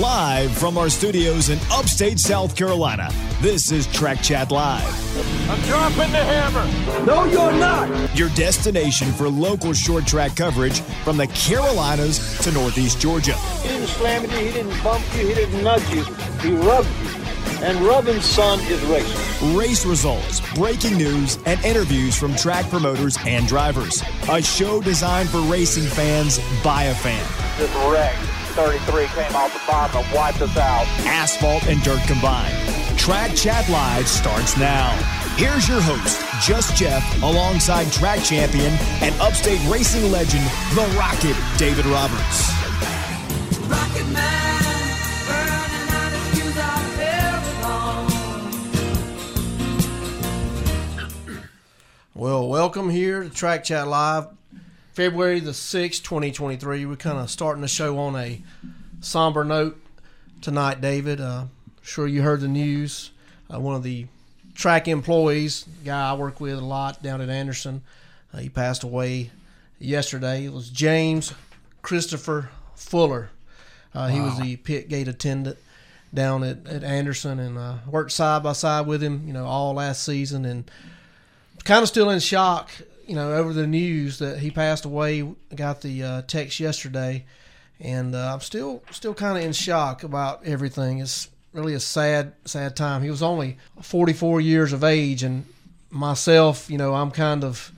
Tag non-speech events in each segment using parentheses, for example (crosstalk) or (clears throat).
Live from our studios in upstate South Carolina, this is Track Chat Live. I'm dropping the hammer. No, you're not. Your destination for local short track coverage from the Carolinas to Northeast Georgia. He didn't slam you, he didn't bump you, he didn't nudge you, he rubbed you. And rubbing son is racing. Race results, breaking news, and interviews from track promoters and drivers. A show designed for racing fans by a fan. This wreck, 33 came off the bottom and wiped us out. Asphalt and dirt combined. Track Chat Live starts now. Here's your host, Just Jeff, alongside track champion and upstate racing legend, The Rocket, David Roberts. Rocket Man, burning out his fuse out there alone. Well, welcome here to Track Chat Live, February the 6th, 2023. We're kind of starting the show on a somber note tonight, David. Uh, sure you heard the news. Uh, one of the track employees, guy I work with a lot down at Anderson, uh, he passed away yesterday. It was James Christopher Fuller. Uh, He was the pit gate attendant down at, at Anderson and uh, worked side by side with him, you know, all last season and kind of still in shock, you know, over the news that he passed away. I got the uh, text yesterday, and uh, I'm still still kind of in shock about everything. It's really a sad sad time. He was only 44 years of age, and myself, you know, I'm kind of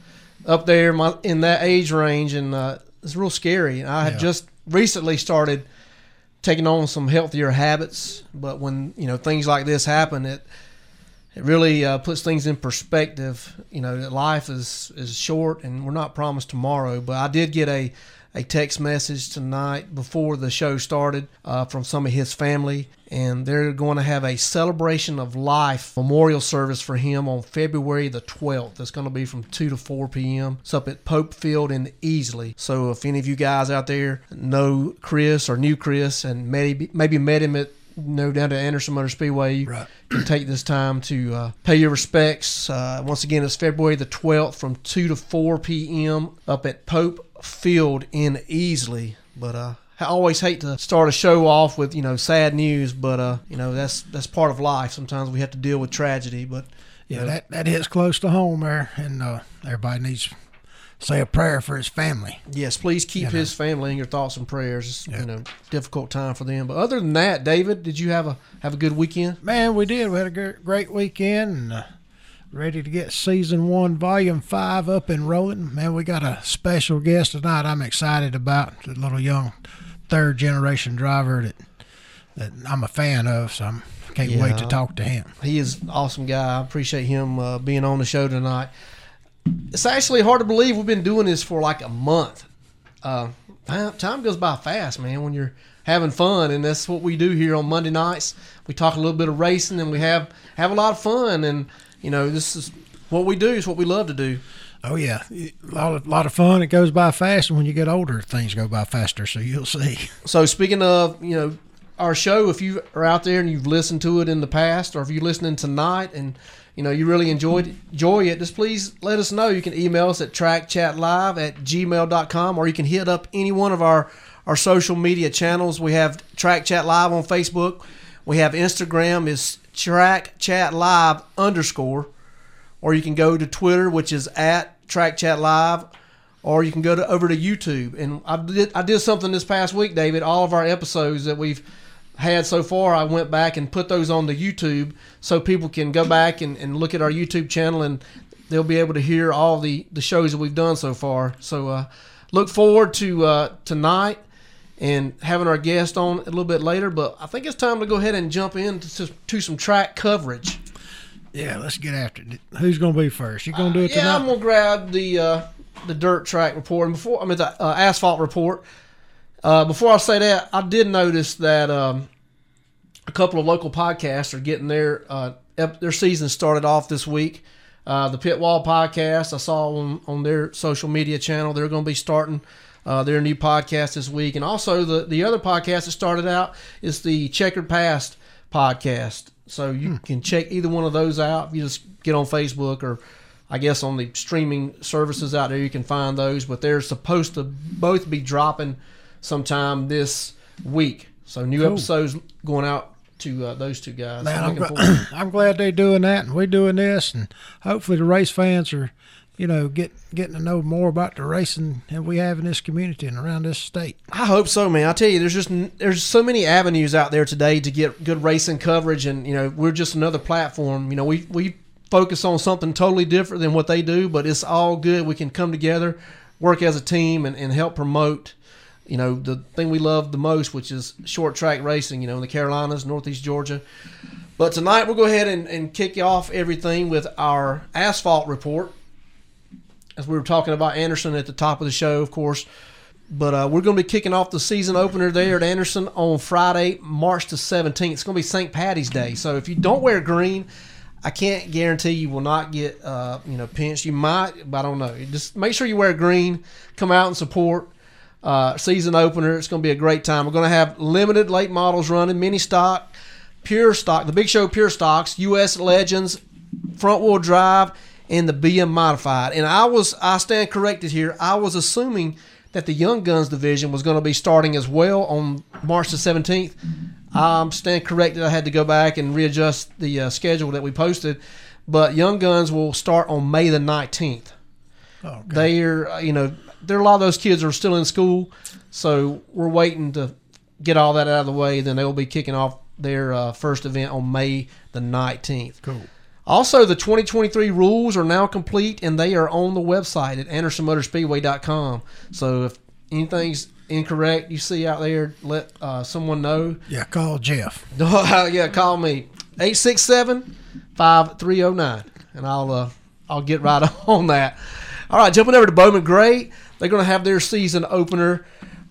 up there my, in that age range, and uh, it's real scary. And I had just recently started taking on some healthier habits, but when you know things like this happen, it it really uh, puts things in perspective. You know, life is is short, and we're not promised tomorrow. But I did get a a text message tonight before the show started uh, from some of his family, and they're going to have a celebration of life memorial service for him on February the 12th. It's going to be from 2 to 4 p.m. It's up at Pope Field in Easley. So if any of you guys out there know Chris or knew Chris and maybe maybe met him at you know down to Anderson Motor Speedway, you Right. can take this time to uh, pay your respects. Uh, once again, it's February the 12th from 2 to 4 p.m. up at Pope Field in Easley. But uh, I always hate to start a show off with you know sad news, but uh, you know that's that's part of life. Sometimes we have to deal with tragedy, but you Yeah, know, that, that hits close to home there, and uh, everybody needs say a prayer for his family. yes, please keep You know. his family in your thoughts and prayers. It's, Yeah. You know, difficult time for them. But other than that, David, did you have a have a good weekend? Man, we did. We had a great weekend and uh, ready to get season one, volume five up and rolling. Man, we got a special guest tonight I'm excited about. The little young third generation driver that that I'm a fan of, so I'm, can't wait to talk to him. He is an awesome guy. I appreciate him uh, being on the show tonight. It's actually hard to believe we've been doing this for like a month. Uh, time, goes by fast, man, when you're having fun, and that's what we do here on Monday nights. We talk a little bit of racing, and we have have a lot of fun, and you know this is what we do. It's what we love to do. Oh yeah, a lot of lot of fun. It goes by fast, and when you get older, things go by faster. So you'll see. (laughs) So speaking of, you know, our show, if you are out there and you've listened to it in the past, or if you're listening tonight and you know you really enjoyed enjoy it, just please let us know. You can email us at trackchatlive at gmail.com or you can hit up any one of our our social media channels. We have Track Chat Live on Facebook. We have Instagram is Track Chat Live underscore, or you can go to Twitter, which is at Track Chat Live, or you can go to over to YouTube. And I did I did something this past week, David. All of our episodes that we've had so far, I went back and put those on the YouTube so people can go back and, and look at our YouTube channel and they'll be able to hear all the, the shows that we've done so far. So uh, look forward to uh, tonight and having our guest on a little bit later. But I think it's time to go ahead and jump into to some track coverage. Yeah, let's get after it. Who's going to be first? You going to do it yeah, tonight? I'm gonna grab the uh, the dirt track report and before I mean the uh, asphalt report. Uh, before I say that, I did notice that um, a couple of local podcasts are getting their uh, ep- their season started off this week. Uh, the Pit Wall podcast I saw on, on their social media channel. They're going to be starting uh, their new podcast this week, and also the the other podcast that started out is the Checkered Past podcast. So you can check either one of those out. If you just get on Facebook or I guess on the streaming services out there, you can find those. But they're supposed to both be dropping sometime this week. So new Cool. episodes going out to uh, those two guys. Man, I'm, gl- (clears throat) I'm glad they're doing that, and we're doing this, and hopefully the race fans are, you know, get getting to know more about the racing that we have in this community and around this state. I hope so, man. I tell you, there's just there's so many avenues out there today to get good racing coverage, and you know we're just another platform. You know we we focus on something totally different than what they do, but it's all good. We can come together, work as a team, and, and help promote. You know the thing we love the most, which is short track racing. You know in the Carolinas, Northeast Georgia. But tonight we'll go ahead and, and kick off everything with our asphalt report. As we were talking about Anderson at the top of the show, of course. But uh, we're going to be kicking off the season opener there at Anderson on Friday, March the 17th. It's going to be St. Patty's Day. So if you don't wear green, I can't guarantee you will not get uh, you know pinched. You might, but I don't know. Just make sure you wear green. Come out and support. Uh, season opener. It's going to be a great time. We're going to have limited late models running, mini stock, pure stock, the Big Show pure stocks, U.S. Legends, front wheel drive, and the BM modified. And I was I stand corrected here. I was assuming that the Young Guns division was going to be starting as well on March the 17th. I'm stand corrected. I had to go back and readjust the uh, schedule that we posted. But Young Guns will start on May the 19th. Oh, They're, uh, you know, there are a lot of those kids are still in school, so we're waiting to get all that out of the way. Then they'll be kicking off their uh, first event on May the 19th. Cool. Also, the 2023 rules are now complete and they are on the website at AndersonMotorspeedway.com. So if anything's incorrect you see out there, let uh, someone know. Yeah, call Jeff. (laughs) yeah, call me 867-5309 and I'll uh, I'll get right (laughs) on that. All right, jumping over to Bowman Gray. They're going to have their season opener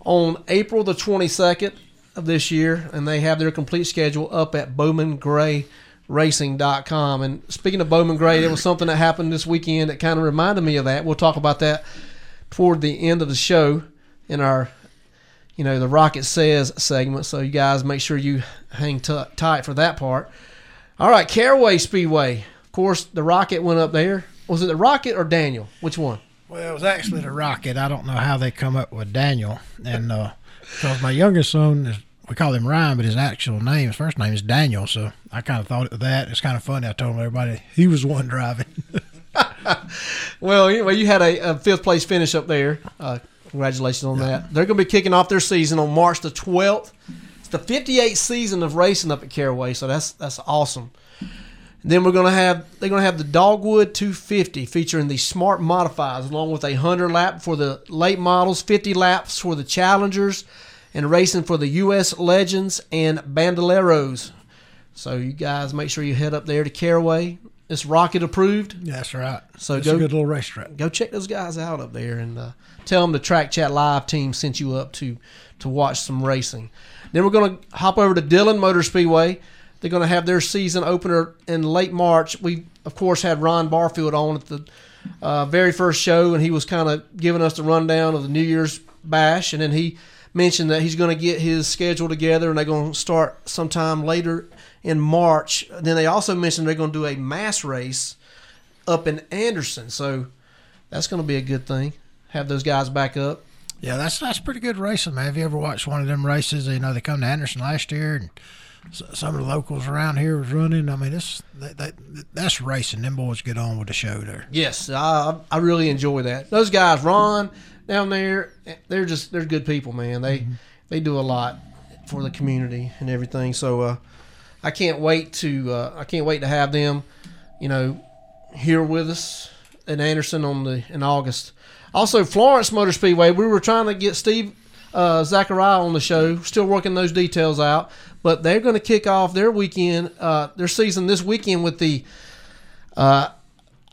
on April the 22nd of this year and they have their complete schedule up at bowmangrayracing.com. And speaking of Bowman Gray, there was something that happened this weekend that kind of reminded me of that. We'll talk about that toward the end of the show in our you know, the Rocket Says segment. So you guys make sure you hang t- tight for that part. All right, Caraway Speedway. Of course, the Rocket went up there. Was it the Rocket or Daniel? Which one? Well, it was actually the Rocket. I don't know how they come up with Daniel, and uh, because my youngest son is, we call him Ryan, but his actual name, his first name is Daniel. So I kind of thought it was that. It's kind of funny. I told everybody he was one driving. (laughs) Well, anyway, you had a, a fifth place finish up there. Uh, congratulations on that. They're going to be kicking off their season on March the 12th. It's the 58th season of racing up at Caraway, so that's that's awesome. Then we're gonna have they're gonna have the Dogwood 250 featuring the SMART Modifieds along with a hundred lap for the late models, 50 laps for the Challengers, and racing for the U.S. Legends and Bandoleros. So you guys make sure you head up there to Caraway. It's Rocket approved. That's right. So it's go- a good little racetrack. Go check those guys out up there and uh, tell them the Track Chat Live team sent you up to to watch some racing. Then we're going to hop over to Dillon Motor Speedway. They're going to have their season opener in late March. We, of course, had Ron Barfield on at the uh, very first show, and he was kind of giving us the rundown of the New Year's bash. And then he mentioned that he's going to get his schedule together, and they're going to start sometime later in March. Then they also mentioned they're going to do a mass race up in Anderson. So that's going to be a good thing. Have those guys back up. Yeah, that's that's pretty good racing, man. Have you ever watched one of them races? You know, they come to Anderson last year, and some of the locals around here was running. I mean, this that, that, that's racing. Them boys get on with the show there. Yes, I I really enjoy that. Those guys, Ron down there, they're just they're good people, man. They they do a lot for the community and everything. So uh, I can't wait to uh, I can't wait to have them, you know, here with us at Anderson on the in August. Also, Florence Motor Speedway. We were trying to get Steve uh, Zachariah on the show. Still working those details out, but they're going to kick off their weekend, uh, their season this weekend with the uh,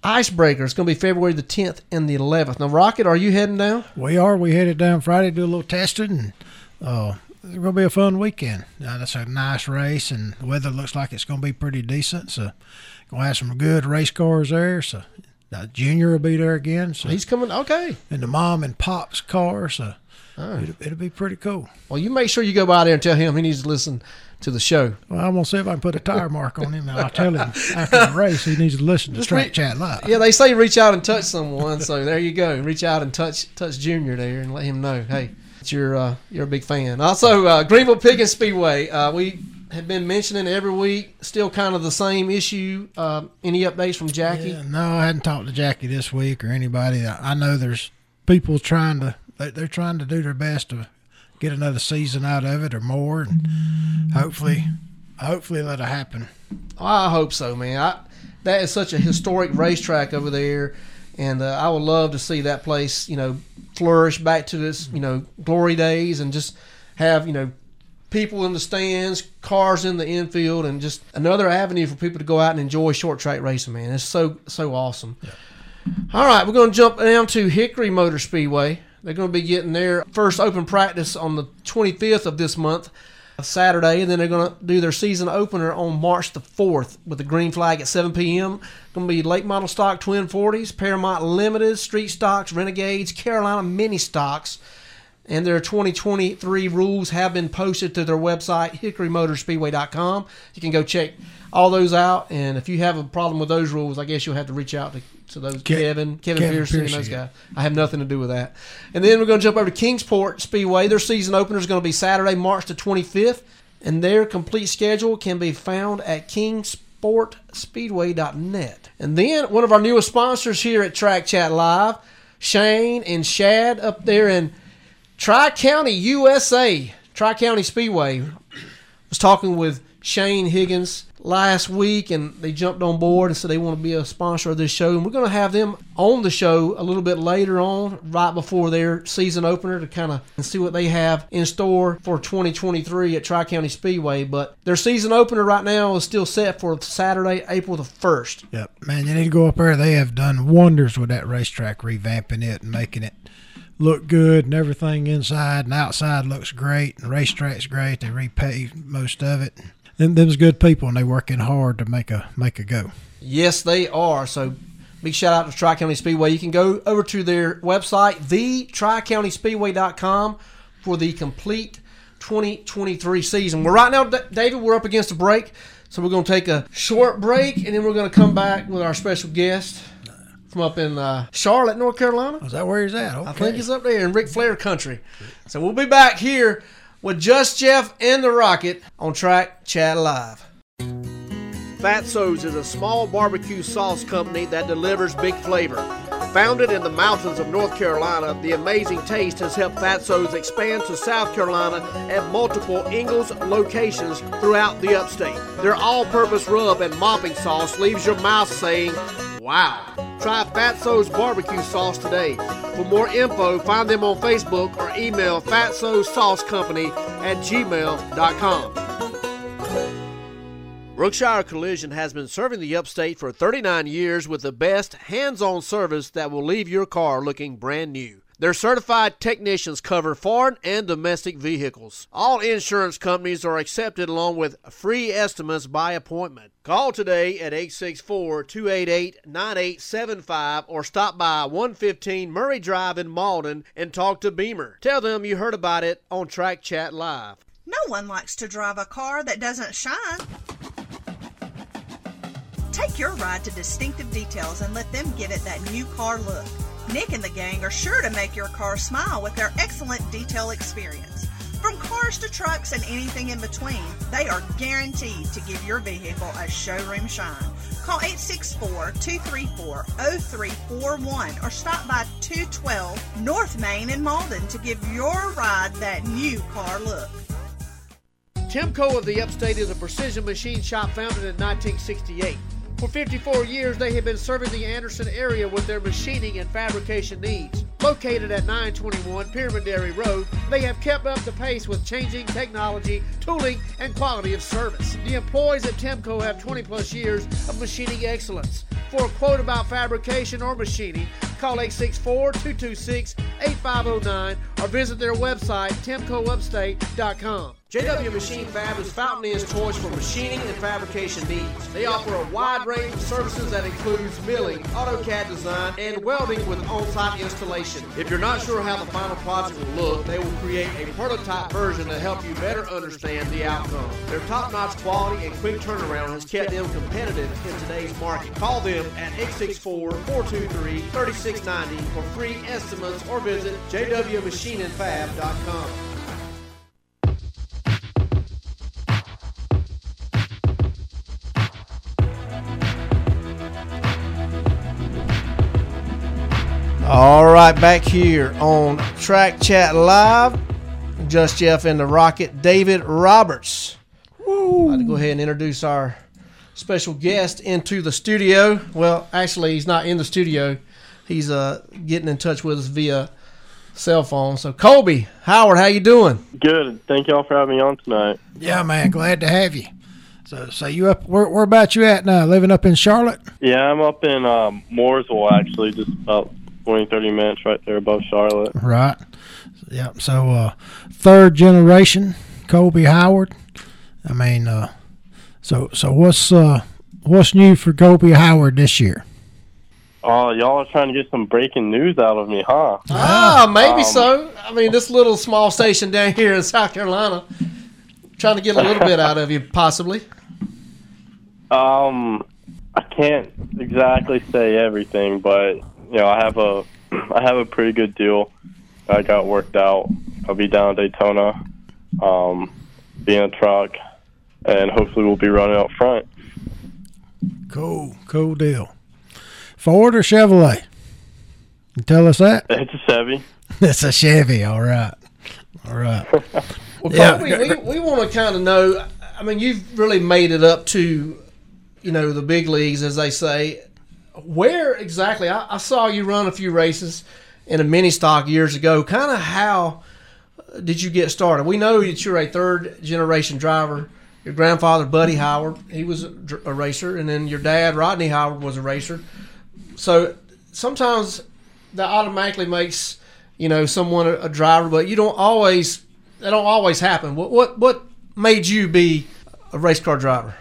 Icebreaker. It's going to be February the 10th and the 11th. Now, Rocket, are you heading down? We are. We headed down Friday, do a little testing, and uh, it's going to be a fun weekend. Uh, that's a nice race, and the weather looks like it's going to be pretty decent. So, going to have some good race cars there. So, Junior will be there again. So He's coming. Okay. And the mom and pop's car. So Oh. it'll, it'll be pretty cool. Well, you make sure you go by there and tell him he needs to listen to the show. Well, I'm gonna see if I can put a tire mark on him, and I'll tell him after the race he needs to listen to Track Chat Live. Yeah, they say reach out and touch someone. so there you go. Reach out and touch touch Junior there and let him know. Hey, that you're uh, you're a big fan. Also, uh, Greenville Pickens Speedway. Uh, we have been mentioning every week. Still kind of the same issue. Uh, any updates from Jackie? Yeah, no, I hadn't talked to Jackie this week or anybody. I I know there's people trying to they, they're trying to do their best to get another season out of it or more, and hopefully, hopefully that'll happen. I hope so, man. I, that is such a historic racetrack over there, and uh, I would love to see that place, you know, flourish back to its, you know, glory days, and just have, you know, people in the stands, cars in the infield, and just another avenue for people to go out and enjoy short track racing. Man, it's so so awesome. All right, we're going to jump down to Hickory Motor Speedway. They're going to be getting their first open practice on the 25th of this month, Saturday, and then they're going to do their season opener on March the 4th with the green flag at 7 p.m. Going to be late model stock twin 40s, Paramount Limited, Street Stocks, Renegades, Carolina Mini Stocks, and their 2023 rules have been posted to their website, hickorymotorspeedway.com. You can go check all those out, and if you have a problem with those rules, I guess you'll have to reach out to, to those Ke- Kevin, Kevin, Kevin Pearson, and Pearson, those guys. I have nothing to do with that. And then we're going to jump over to Kingsport Speedway. Their season opener is going to be Saturday, March the 25th, and their complete schedule can be found at kingsportspeedway.net. And then one of our newest sponsors here at Track Chat Live, Shane and Shad up there in Tri County, USA, Tri County Speedway. Was talking with Shane Higgins last week, and they jumped on board and said they want to be a sponsor of this show. And we're going to have them on the show a little bit later on, right before their season opener, to kind of see what they have in store for 2023 at Tri County Speedway. But their season opener right now is still set for Saturday, April the 1st. Yep, man, you need to go up there. They have done wonders with that racetrack, revamping it and making it look good, and everything inside and outside looks great. And the racetrack's great. They repaved most of it. Them, them's good people, and they working hard to make a make a go. Yes, they are. So big shout out to Tri County Speedway. You can go over to their website, thetricountyspeedway.com, for the complete 2023 season. Well, right now, David, we're up against a break. So we're going to take a short break, and then we're going to come back with our special guest from up in uh, Charlotte, North Carolina. Is that where he's at? Okay. I think he's up there in Ric Flair country. So we'll be back here with Just Jeff and the Rocket on Track Chat Live. Fatso's is a small barbecue sauce company that delivers big flavor. Founded in the mountains of North Carolina, the amazing taste has helped Fatso's expand to South Carolina at multiple Ingles locations throughout the upstate. Their all-purpose rub and mopping sauce leaves your mouth saying, Wow. Try Fatso's barbecue sauce today. For more info, find them on Facebook or email Fatso's Sauce Company at gmail.com. Brookshire Collision has been serving the upstate for 39 years with the best hands on service that will leave your car looking brand new. Their certified technicians cover foreign and domestic vehicles. All insurance companies are accepted along with free estimates by appointment. Call today at 864 288 9875 or stop by 115 Murray Drive in Mauldin and talk to Beamer. Tell them you heard about it on Track Chat Live. No one likes to drive a car that doesn't shine. Take your ride to Distinctive Details and let them give it that new car look. Nick and the gang are sure to make your car smile with their excellent detail experience. From cars to trucks and anything in between, they are guaranteed to give your vehicle a showroom shine. Call 864-234-0341 or stop by 212 North Main in Mauldin to give your ride that new car look. Timco of the Upstate is a precision machine shop founded in 1968. For 54 years, they have been serving the Anderson area with their machining and fabrication needs. Located at 921 Pyramidary Road, they have kept up the pace with changing technology, tooling, and quality of service. The employees at Timco have 20 plus years of machining excellence. For a quote about fabrication or machining, call 864 226 8509 or visit their website, timcoupstate.com. JW Machine Fab is Fountain's choice for machining and fabrication needs. They offer a wide range of services that includes milling, AutoCAD design, and welding with on-site installation. If you're not sure how the final project will look, they will create a prototype version to help you better understand the outcome. Their top-notch quality and quick turnaround has kept them competitive in today's market. Call them at 864-423-3690 for free estimates or visit jwmachiningfab.com. All right, back here on Track Chat Live, Just Jeff and the Rocket, David Roberts. I'd like to go ahead and introduce our special guest into the studio. Well, actually, he's not in the studio. He's uh, getting in touch with us via cell phone. So, Colby Howard, how you doing? Good. Thank y'all for having me on tonight. Yeah, man, glad to have you. So, so you up? Where, where about you at now? Living up in Charlotte? Yeah, I'm up in um, Mooresville, actually, just about 20, 30 minutes right there above Charlotte. Right. Yeah. So, uh, third generation Colby Howard. I mean, uh, so so what's uh, what's new for Colby Howard this year? Oh, y'all are trying to get some breaking news out of me, huh? Ah, maybe Um, so. I mean, this little small station down here in South Carolina, trying to get a little bit out of you, possibly. Um, I can't exactly say everything, but you know, I have a (clears throat) I have a pretty good deal. I got worked out. I'll be down at Daytona, um, be in a truck, and hopefully we'll be running out front. Cool, cool deal. Ford or Chevrolet? You tell us that. (laughs) It's a Chevy. It's a Chevy. All right. All right. (laughs) Well, Yeah. Colby, we, we want to kind of know. I mean, you've really made it up to, you know, the big leagues, as they say. Where exactly? I, I saw you run a few races in a mini stock years ago. Kind of how did you get started? We know that you're a third generation driver. Your grandfather, Buddy Howard, he was a, a racer, and then your dad, Rodney Howard, was a racer. So sometimes that automatically makes you know someone a, a driver, but you don't always. That don't always happen. What what what made you be a race car driver?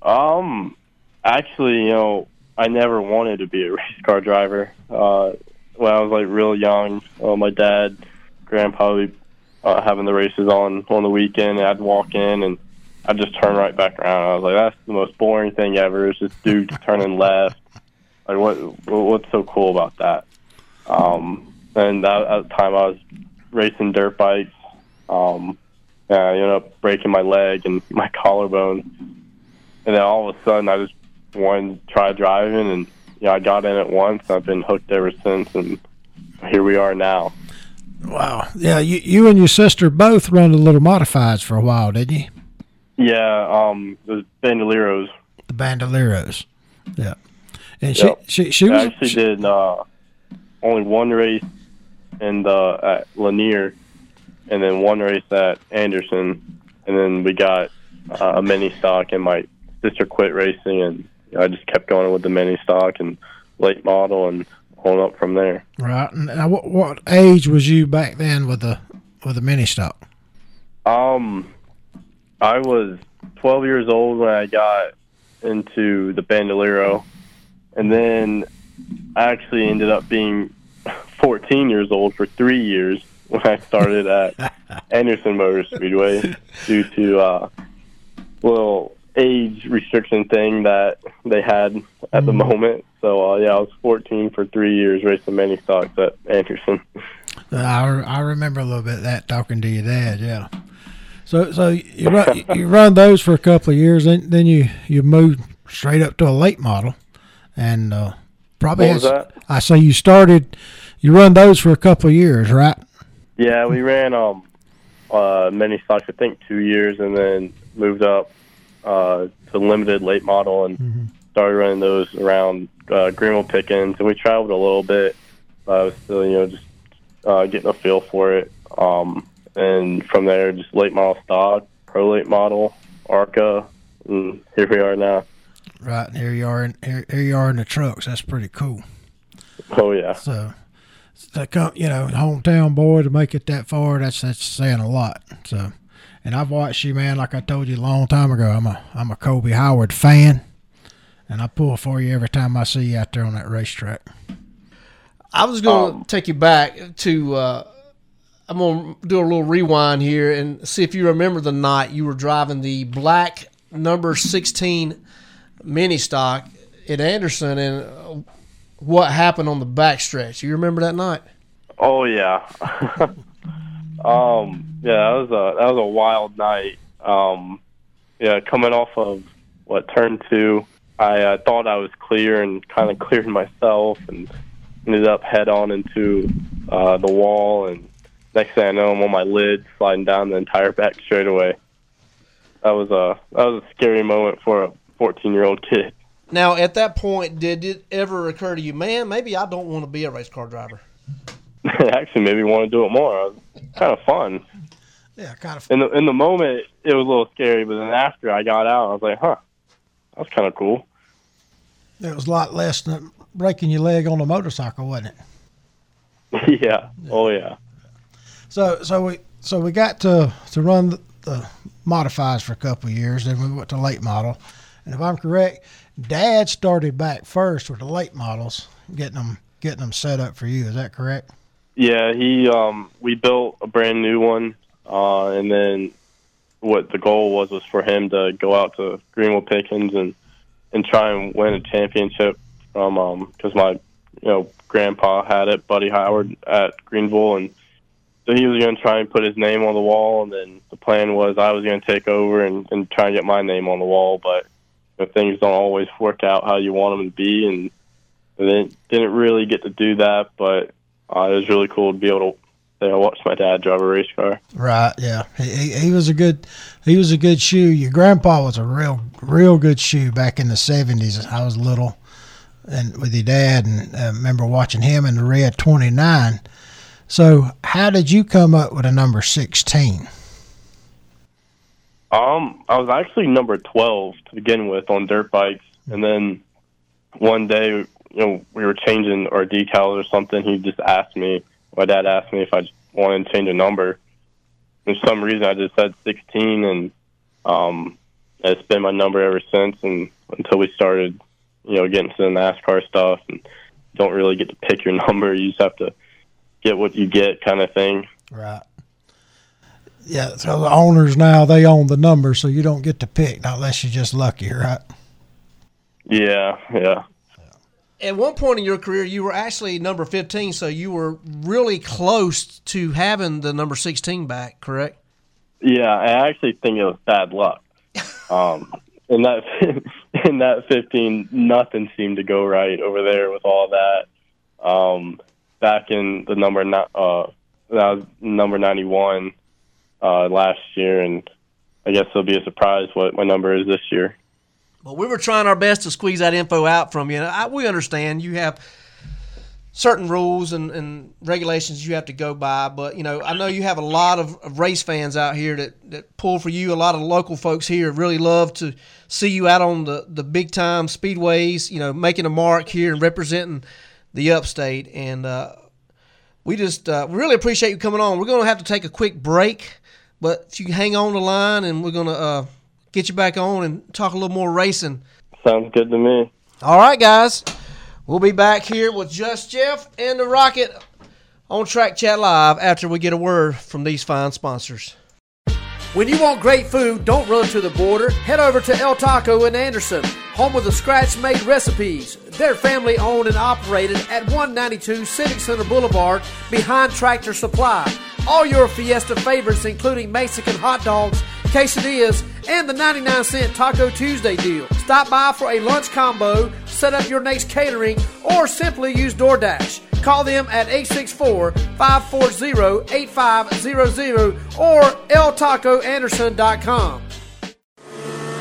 Um, actually, you know, I never wanted to be a (laughs) race car driver. Uh, when I was like real young, uh, my dad, grandpa would be uh, having the races on on the weekend. And I'd walk in and I'd just turn right back around. I was like, that's the most boring thing ever. It's just dudes turning (laughs) left. Like, what what's so cool about that? Um, and that, at the time, I was racing dirt bikes. Um, and I ended up breaking my leg and (laughs) my collarbone and then all of a sudden I just to try driving, and know I got in it once. I've been hooked ever since, and here we are now. Wow. Yeah, you, you and your sister both run the little modifieds for a while, didn't you? Yeah, um, the Bandoleros. The Bandoleros. Yeah. And she Yep. she she I was actually she- did uh, only one race in the at Lanier, and then one race at Anderson, and then we got uh, a mini stock, and my sister quit racing, and I just kept going with the mini stock and late model, and on up from there. right. And now what what age was you back then with the with the mini stock? Um, I was 12 years old when I got into the Bandolero, and then I actually ended up being (laughs) 14 years old for three years when I started at (laughs) Anderson Motor Speedway due to uh, little age restriction thing that they had at the moment. So uh, yeah, I was 14 for three years racing mini stocks at Anderson. Uh, I, I remember a little bit of that talking to your dad. Yeah. So so you run (laughs) you run those for a couple of years, and then you you moved straight up to a late model, and uh, probably has-? I say you started you run those for a couple of years, right? Yeah, we ran um uh mini stocks I think two years and then moved up uh to limited late model and started running those around uh Greenville Pickens and we traveled a little bit. But I was still, you know, just uh getting a feel for it. Um and from there just late model stock, pro late model, ARCA, and here we are now. Right. Here you are. In, here, here you are in the trucks. That's pretty cool. Oh yeah. So, to come, you know, hometown boy to make it that far, that's that's saying a lot. So, and I've watched you, man. Like I told you a long time ago, I'm a I'm a Colby Howard fan, and I pull for you every time I see you out there on that racetrack. I was going to take you back to. Uh, I'm going to do a little rewind here and see if you remember the night you were driving the black number 16 mini stock at Anderson and uh, what happened on the backstretch. You remember that night? Oh yeah. (laughs) um, yeah, that was a that was a wild night. Um, yeah, coming off of what turn two, I uh, thought I was clear and kind of cleared myself, and ended up head on into uh, the wall. And next thing I know, I'm on my lid, sliding down the entire back straightaway. That was a that was a scary moment for a 14 year old kid. Now, at that point, did it ever occur to you, man, maybe I don't want to be a race car driver? (laughs) Actually, maybe want to do it more. It was kind of fun. Yeah, kind of. In the in the moment, it was a little scary, but then after I got out, I was like, huh, that was kind of cool. It was a lot less than breaking your leg on a motorcycle, wasn't it? (laughs) yeah. Oh yeah. So so we so we got to to run the, the modifies for a couple of years. Then we went to late model, and if I'm correct, Dad started back first with the late models, getting them getting them set up for you. Is that correct? Yeah, he um we built a brand new one uh and then what the goal was was for him to go out to Greenville Pickens and and try and win a championship from um cuz my you know grandpa had it Buddy Howard at Greenville and so he was going to try and put his name on the wall and then the plan was I was going to take over and and try and get my name on the wall but you know, things don't always work out how you want them to be and I didn't, didn't really get to do that, but uh, it was really cool to be able to say I watched my dad drive a race car. Right. Yeah. He, he, he was a good he was a good shoe. Your grandpa was a real real good shoe back in the seventies. I was little, and with your dad, and uh, remember watching him in the red twenty nine. So, how did you come up with a number sixteen? Um, I was actually number twelve to begin with on dirt bikes, and then one day, you know, we were changing our decals or something. He just asked me. My dad asked me if I wanted to change a number. For some reason, I just said sixteen, and um, it's been my number ever since. And until we started, you know, getting to the NASCAR stuff, and don't really get to pick your (laughs) number. You just have to get what you get, kind of thing. Right. Yeah. So the owners now they own the number, so you don't get to pick not unless you're just lucky, right? Yeah, yeah. At one point in your career, you were actually number 15, so you were really close to having the number 16 back, correct? Yeah, I actually think it was bad luck. (laughs) Um, in that (laughs) in that 15, nothing seemed to go right over there with all that. Um, back in the number uh, that was number 91 uh, last year, and I guess it'll be a surprise what my number is this year. Well, we were trying our best to squeeze that info out from you. And I, we understand you have certain rules and, and regulations you have to go by, but you know I know you have a lot of, of race fans out here that, that pull for you. A lot of local folks here really love to see you out on the, the big time speedways. You know, making a mark here and representing the upstate. And uh, we just uh, really appreciate you coming on. We're going to have to take a quick break, but if you hang on the line, and we're going to uh, get you back on and talk a little more racing. Sounds good to me. All right, guys. We'll be back here with Just Jeff and the Rocket on Track Chat Live after we get a word from these fine sponsors. When you want great food, don't run to the border. Head over to El Taco in Anderson, home of the scratch made recipes. They're family owned and operated at 192 Civic Center Boulevard behind Tractor Supply. All your Fiesta favorites, including Mexican hot dogs, quesadillas, and the 99 cent Taco Tuesday deal. Stop by for a lunch combo, set up your next catering, or simply use DoorDash. Call them at 864-540-8500 or eltacoanderson.com.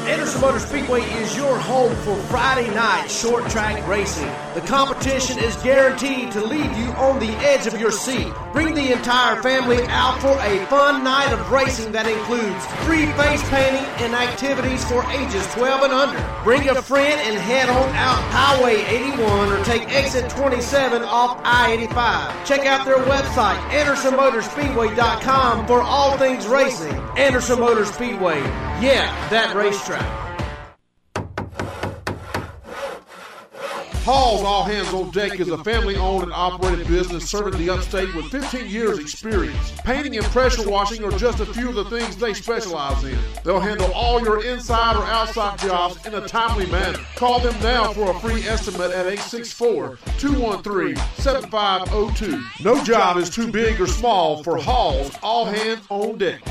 Anderson Motor Speedway is your home for Friday night short track racing. The competition is guaranteed to leave you on the edge of your seat. Bring the entire family out for a fun night of racing that includes free face painting and activities for ages 12 and under. Bring a friend and head on out Highway 81 or take exit 27 off I-85. Check out their website, AndersonMotorspeedway.com for all things racing. Anderson Motor Speedway. Yeah, that racetrack. Hall's All Hands on Deck is a family owned and operated business serving the upstate with 15 years' experience. Painting and pressure washing are just a few of the things they specialize in. They'll handle all your inside or outside jobs in a timely manner. Call them now for a free estimate at 864 213 7502. No job is too big or small for Hall's All Hands on Deck.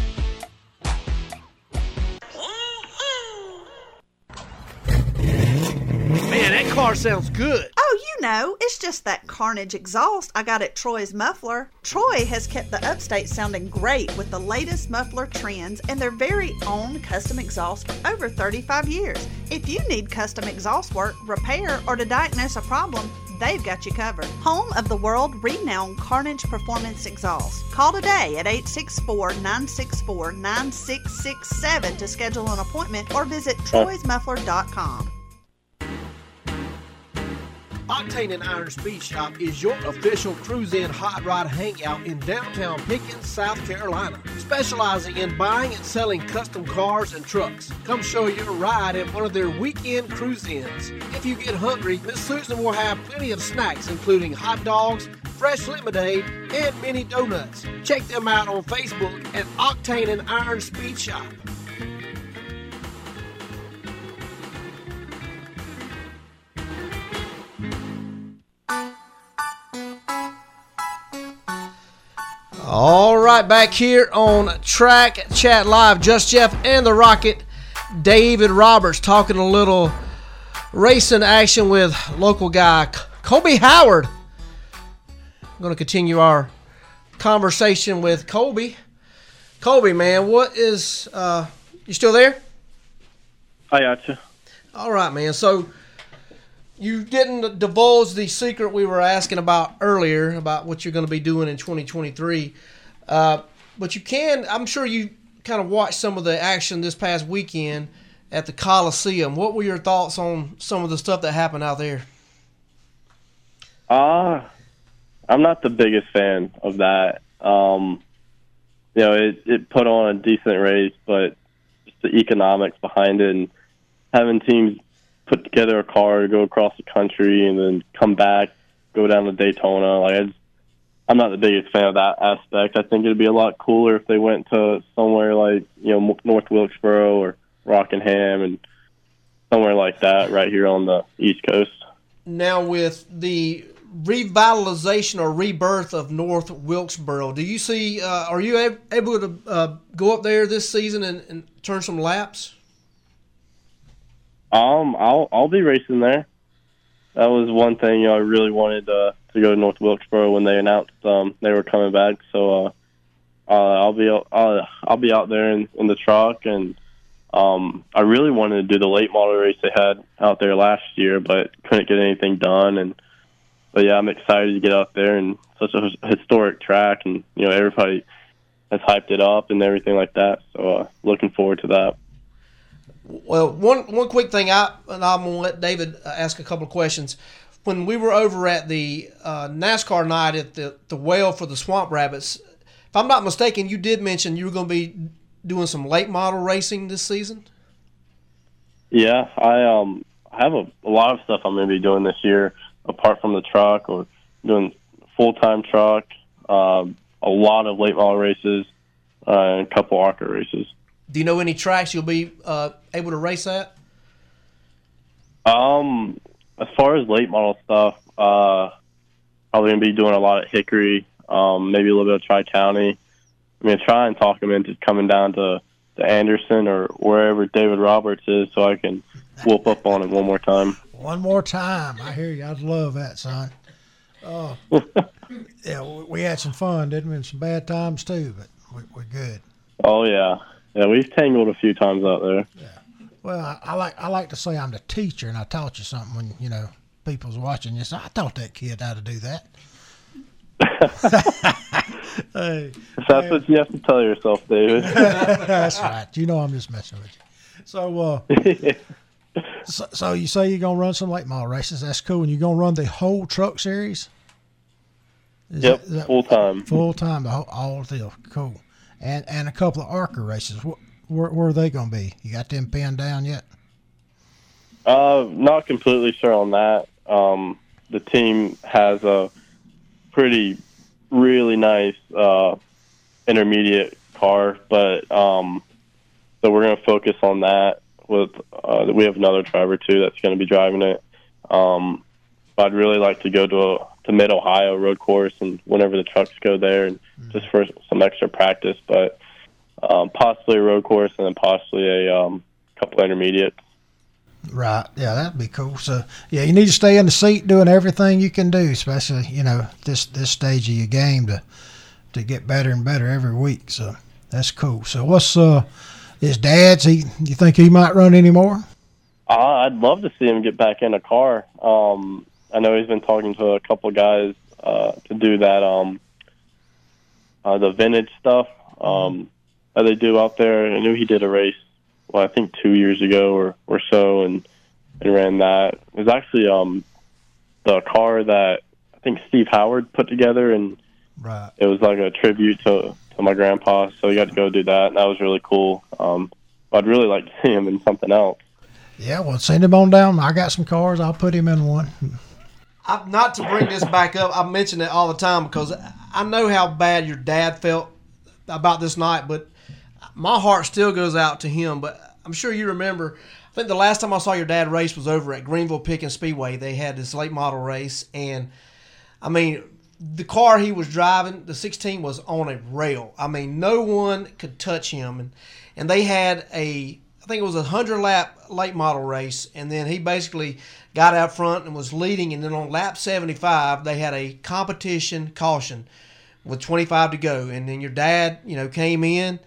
Car sounds good. Oh, you know, it's just that Carnage exhaust I got at Troy's Muffler. Troy has kept the upstate sounding great with the latest muffler trends and their very own custom exhaust for over 35 years. If you need custom exhaust work, repair, or to diagnose a problem, they've got you covered. Home of the world renowned Carnage Performance Exhaust. Call today at 864 964 9667 to schedule an appointment or visit troysmuffler.com. Octane and Iron Speed Shop is your official cruise in hot rod hangout in downtown Pickens, South Carolina, specializing in buying and selling custom cars and trucks. Come show your ride at one of their weekend cruise ins. If you get hungry, Miss Susan will have plenty of snacks, including hot dogs, fresh lemonade, and mini donuts. Check them out on Facebook at Octane and Iron Speed Shop. All right, back here on Track Chat Live, Just Jeff and the Rocket, David Roberts talking a little racing action with local guy Colby Howard. I'm going to continue our conversation with Colby. Colby, man, what is uh, you still there? I got you. All right, man. So you didn't divulge the secret we were asking about earlier about what you're going to be doing in 2023, uh, but you can. I'm sure you kind of watched some of the action this past weekend at the Coliseum. What were your thoughts on some of the stuff that happened out there? Uh, I'm not the biggest fan of that. Um, you know, it, it put on a decent race, but just the economics behind it and having teams put together a car to go across the country and then come back, go down to Daytona. Like, I just, I'm not the biggest fan of that aspect. I think it'd be a lot cooler if they went to somewhere like you know North Wilkesboro or Rockingham and somewhere like that right here on the East Coast. Now, with the revitalization or rebirth of North Wilkesboro, do you see? Uh, are you ab- able to uh, go up there this season and, and turn some laps? Um, I'll I'll be racing there. That was one thing you know, I really wanted uh, to go to North Wilkesboro when they announced um, they were coming back. So uh, uh, I'll be I'll, I'll be out there in, in the truck, and um, I really wanted to do the late model race they had out there last year, but couldn't get anything done. And but yeah, I'm excited to get out there and such a historic track, and you know everybody has hyped it up and everything like that. So uh, looking forward to that. Well, one one quick thing, I and I'm gonna let David uh, ask a couple of questions. When we were over at the uh, NASCAR night at the the well for the Swamp Rabbits, if I'm not mistaken, you did mention you were going to be doing some late model racing this season. Yeah, I um have a, a lot of stuff I'm going to be doing this year apart from the truck or doing full time truck, um, a lot of late model races, uh, and a couple ARCA races. Do you know any tracks you'll be uh, able to race at? Um, as far as late model stuff, uh, probably gonna be doing a lot at Hickory, um, maybe a little bit of Tri County. I'm gonna try and talk him into coming down to, to Anderson or wherever David Roberts is, so I can whoop up on him one more time. One more time. I hear you. I'd love that, son. Oh, (laughs) yeah, we, we had some fun, didn't we? And some bad times too, but we, we're good. Oh yeah, yeah, we've tangled a few times out there. Yeah. Well, I, I like I like to say I'm the teacher, and I taught you something when you know people's watching you. So I taught that kid how to do that. (laughs) hey, That's what you have to tell yourself, David. (laughs) that's right. You know I'm just messing with you. So, uh, (laughs) so, so you say you're gonna run some late model races? That's cool. And you're gonna run the whole truck series? Is yep, that full time. full time, the whole, all deal. Cool. And and a couple of ARCA races. Where, where, where are they gonna be? You got them pinned down yet? Uh, not completely sure on that. Um, the team has a pretty, really nice uh, intermediate car, but um, so we're going to focus on that. With uh, we have another driver too that's going to be driving it. Um, I'd really like to go to a to Mid Ohio road course and whenever the trucks go there, and just for some extra practice. But um, possibly a road course and then possibly a um, couple intermediates. Right. Yeah, that'd be cool. So yeah, you need to stay in the seat doing everything you can do, especially you know this this stage of your game to to get better and better every week. So that's cool. So what's uh his dad's? He you think he might run anymore? Uh, I'd love to see him get back in a car. Um, I know he's been talking to a couple of guys uh, to do that, um, uh, the vintage stuff um, that they do out there. I knew he did a race, well, I think two years ago or, or so, and and ran that. It was actually um, the car that I think Steve Howard put together, and Right. it was like a tribute to to my grandpa. So he got to go do that, and that was really cool. Um, I'd really like to see him in something else. Yeah. Well, send him on down. I got some cars. I'll put him in one. I, not to bring this back up, I mention it all the time because I know how bad your dad felt about this night, but my heart still goes out to him. But I'm sure you remember. I think the last time I saw your dad race was over at Greenville Pickens Speedway. They had this late model race, and I mean, the car he was driving, the 16, was on a rail. I mean, no one could touch him, and and they had a I think it was a hundred lap late model race, and then he basically got out front and was leading, and then on lap 75 they had a competition caution with 25 to go, and then your dad, you know, came in,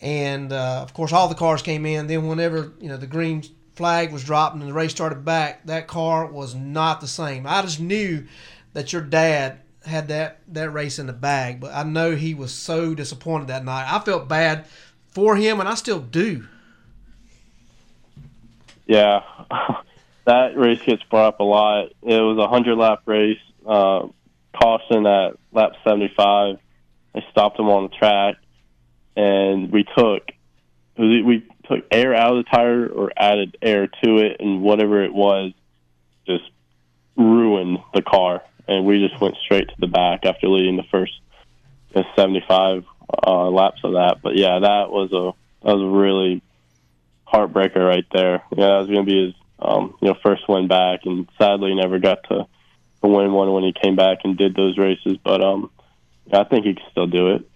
and uh, of course all the cars came in. Then whenever you know the green flag was dropped and the race started back, that car was not the same. I just knew that your dad had that that race in the bag, but I know he was so disappointed that night. I felt bad for him, and I still do. Yeah, (laughs) that race gets brought up a lot. It was a hundred lap race. Uh, caution at lap seventy five. They stopped him on the track, and we took we took air out of the tire or added air to it, and whatever it was, just ruined the car. And we just went straight to the back after leading the first seventy five uh, laps of that. But yeah, that was a that was a really heartbreaker right there. Yeah, that was going to be his um, you know first win back, and sadly never got to, to win one when he came back and did those races. But um, I think he can still do it.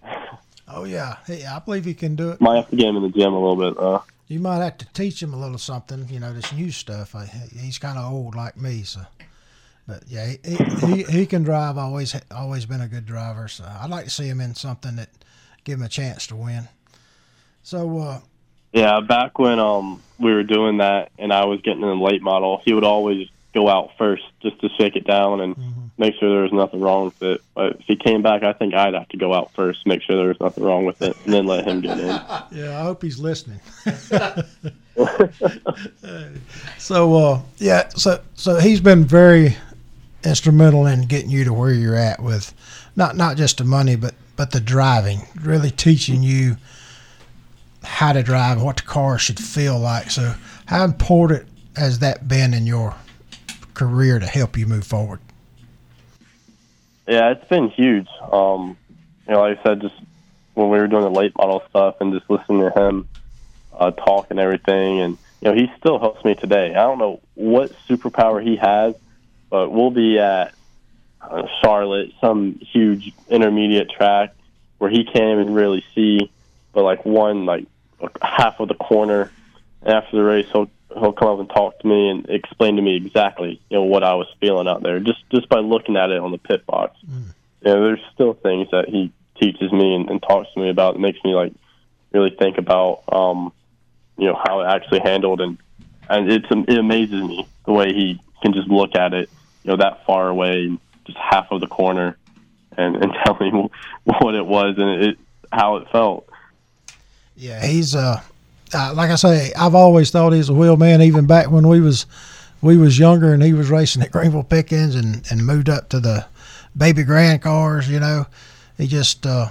Oh yeah. Hey, I believe he can do it. Might have to get him in the gym a little bit. Uh, You might have to teach him a little something. You know, this new stuff. I, he's kind of old like me, so. But yeah, he, he he can drive. Always always been a good driver. So I'd like to see him in something that give him a chance to win. So uh, yeah, back when um we were doing that and I was getting in the late model, he would always go out first just to shake it down and make sure there was nothing wrong with it. But if he came back, I think I'd have to go out first, make sure there was nothing wrong with it, and then let him get in. (laughs) yeah, I hope he's listening. (laughs) so uh, yeah, so so he's been very instrumental in getting you to where you're at with not not just the money, but but the driving, really teaching you how to drive, what the car should feel like. So, how important has that been in your career to help you move forward? Yeah, it's been huge. Um, you know, like I said, just when we were doing the late model stuff and just listening to him uh, talk and everything, and you know, he still helps me today. I don't know what superpower he has, but we'll be at uh, Charlotte, some huge intermediate track where he can't even really see, but like one like half of the corner. And after the race, he'll he'll come up and talk to me and explain to me exactly you know what I was feeling out there just just by looking at it on the pit box. You know, there's still things that he teaches me and, and talks to me about that makes me like really think about um you know how it actually handled, and and it's it amazes me the way he can just look at it, you know, that far away, just half of the corner, and and (laughs) tell me what it was and it how it felt. Yeah, he's uh, uh, like I say, I've always thought he's a wheel man. Even back when we was we was younger and he was racing at Greenville Pickens and and moved up to the baby grand cars. You know, he just uh,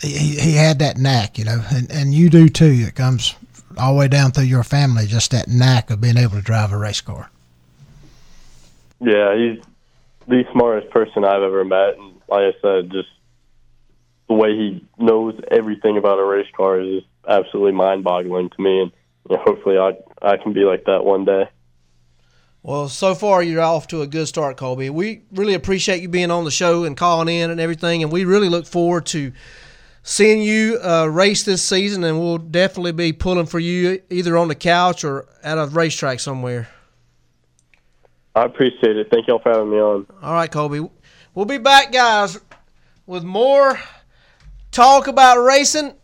he he had that knack. You know, and and you do too. It comes all the way down through your family, just that knack of being able to drive a race car. Yeah, he's the smartest person I've ever met, and like I said, just the way he knows everything about a race car is just absolutely mind-boggling to me, and you know, hopefully I I can be like that one day. Well, so far you're off to a good start, Colby. We really appreciate you being on the show and calling in and everything, and we really look forward to seeing you uh, race this season, and we'll definitely be pulling for you either on the couch or at a racetrack somewhere. I appreciate it. Thank y'all for having me on. All right, Colby. We'll be back, guys, with more talk about racing.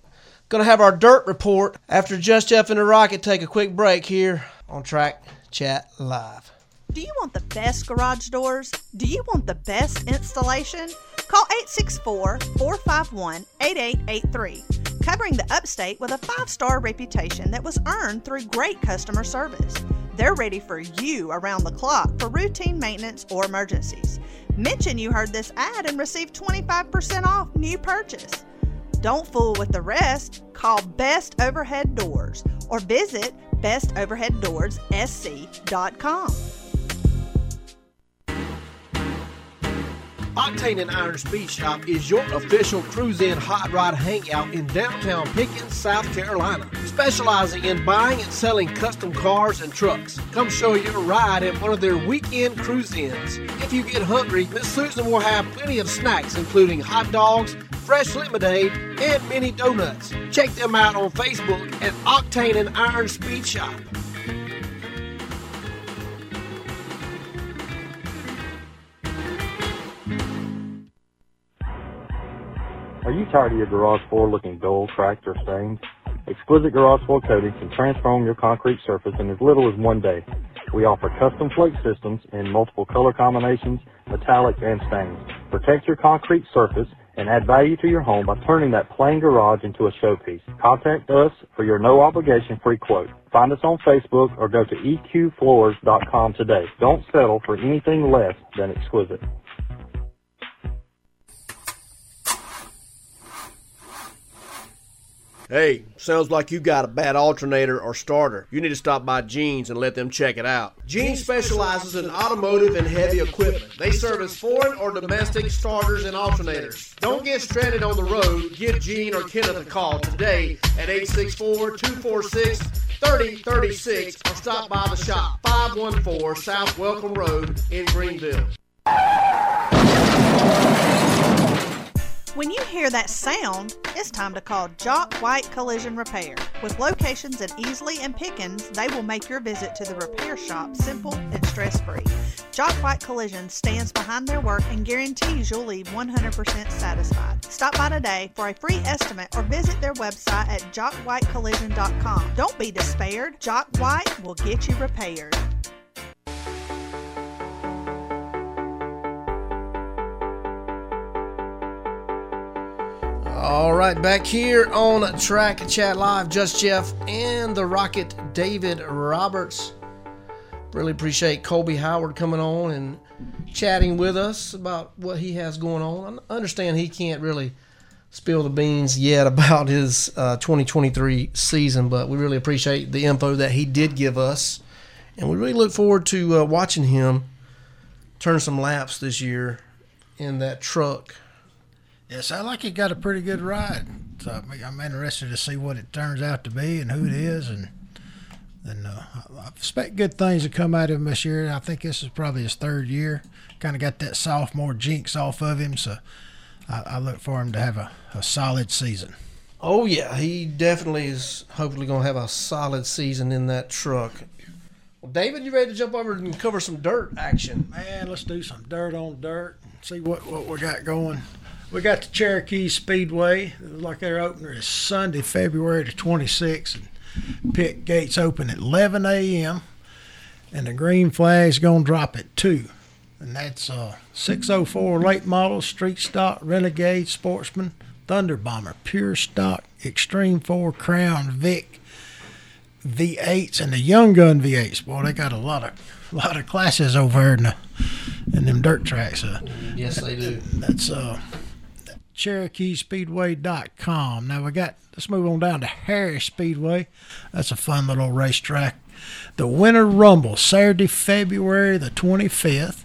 To have our dirt report after Just Jeff and the Rocket take a quick break here on Track Chat Live. Do you want the best garage doors? Do you want the best installation? Call 864 451 8883, covering the upstate with a five star reputation that was earned through great customer service. They're ready for you around the clock for routine maintenance or emergencies. Mention you heard this ad and receive 25% off new purchase. Don't fool with the rest. Call Best Overhead Doors or visit bestoverheaddoorsSC.com. Octane and Iron Speed Shop is your official cruise in hot rod hangout in downtown Pickens, South Carolina. Specializing in buying and selling custom cars and trucks. Come show your ride at one of their weekend cruise ins. If you get hungry, Miss Susan will have plenty of snacks, including hot dogs, fresh lemonade, and mini donuts. Check them out on Facebook at Octane and Iron Speed Shop. Are you tired of your garage floor looking dull, cracked, or stained? Exquisite Garage Floor Coating can transform your concrete surface in as little as one day. We offer custom flake systems in multiple color combinations, metallic, and stains. Protect your concrete surface and add value to your home by turning that plain garage into a showpiece. Contact us for your no obligation free quote. Find us on Facebook or go to eqfloors.com today. Don't settle for anything less than exquisite. Hey, sounds like you got a bad alternator or starter. You need to stop by Gene's and let them check it out. Gene specializes in automotive and heavy equipment. They service foreign or domestic starters and alternators. Don't get stranded on the road. Give Gene or Kenneth a call today at 864-246-3036 or stop by the shop 514 South Welcome Road in Greenville. When you hear that sound, it's time to call Jock White Collision Repair. With locations in Easley and Pickens, they will make your visit to the repair shop simple and stress free. Jock White Collision stands behind their work and guarantees you'll leave 100% satisfied. Stop by today for a free estimate or visit their website at jockwhitecollision.com. Don't be despaired, Jock White will get you repaired. All right, back here on Track Chat Live, Just Jeff and the Rocket David Roberts. Really appreciate Colby Howard coming on and chatting with us about what he has going on. I understand he can't really spill the beans yet (laughs) about his uh, 2023 season, but we really appreciate the info that he did give us. And we really look forward to uh, watching him turn some laps this year in that truck. Yeah, sound like he got a pretty good ride. So I'm interested to see what it turns out to be and who it is, and then uh, I expect good things to come out of him this year. I think this is probably his third year. Kind of got that sophomore jinx off of him, so I, I look for him to have a, a solid season. Oh yeah, he definitely is. Hopefully, going to have a solid season in that truck. Well, David, you ready to jump over and cover some dirt action? Man, let's do some dirt on dirt and see what, what we got going. We got the Cherokee Speedway. It was like their opener is Sunday, February the 26th. And Pit gates open at 11 a.m. and the green flag's gonna drop at two. And that's uh, 604 late model, street stock, renegade, sportsman, thunder bomber, pure stock, extreme four, crown, Vic, V8s, and the young gun V8s. Boy, they got a lot of lot of classes over there in the in them dirt tracks. Uh, Yes, they do. that's uh, CherokeeSpeedway.com. Now we got let's move on down to Harris Speedway. That's a fun little racetrack. The Winter Rumble, Saturday, February the 25th.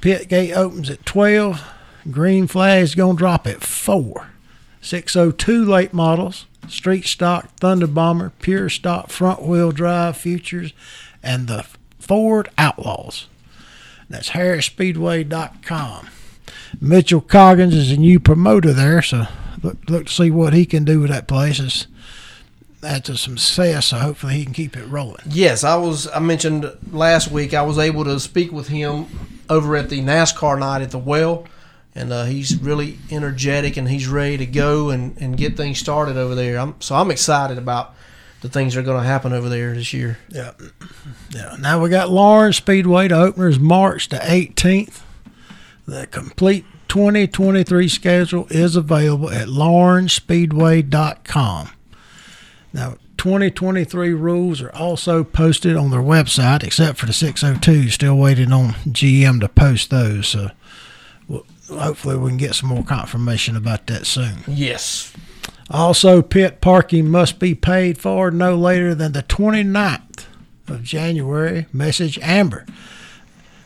Pit gate opens at 12. Green flag's gonna drop at four. 602 late models, street stock Thunder Bomber, pure stock front wheel drive futures, and the Ford Outlaws. That's HarrisSpeedway.com. Mitchell Coggins is a new promoter there, so look, look to see what he can do with that place. It's, that's a success, so hopefully he can keep it rolling. Yes, I was. I mentioned last week I was able to speak with him over at the NASCAR night at the Well, and uh, he's really energetic and he's ready to go and, and get things started over there. I'm, so I'm excited about the things that are going to happen over there this year. Yeah. Yeah. Now we got Lawrence Speedway. The opener is March the 18th. The complete 2023 schedule is available at lawrencespeedway.com. Now, 2023 rules are also posted on their website, except for the 602. Still waiting on GM to post those. So we'll, hopefully we can get some more confirmation about that soon. Yes. Also, pit parking must be paid for no later than the 29th of January. Message Amber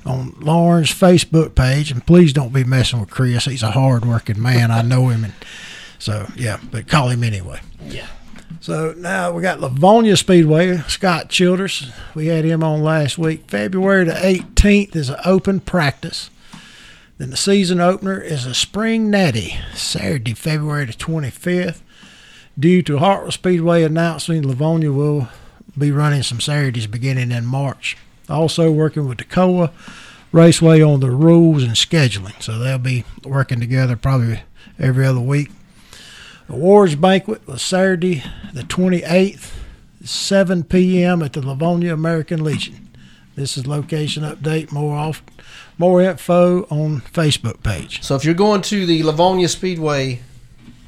on Lawrence Facebook page. And please don't be messing with Chris. He's a hard working man. I know him. And so, yeah, but call him anyway. Yeah. So now we got Lavonia Speedway, Scott Childers. We had him on last week. February the 18th is an open practice. Then the season opener is a spring natty, Saturday, February the 25th. Due to Hartwell Speedway announcing Lavonia will be running some Saturdays beginning in March. Also working with Toccoa Raceway on the rules and scheduling. So they'll be working together probably every other week. Awards banquet was Saturday the 28th, 7 p.m. at the Lavonia American Legion. This is location update. More off, more info on Facebook page. So if you're going to the Lavonia Speedway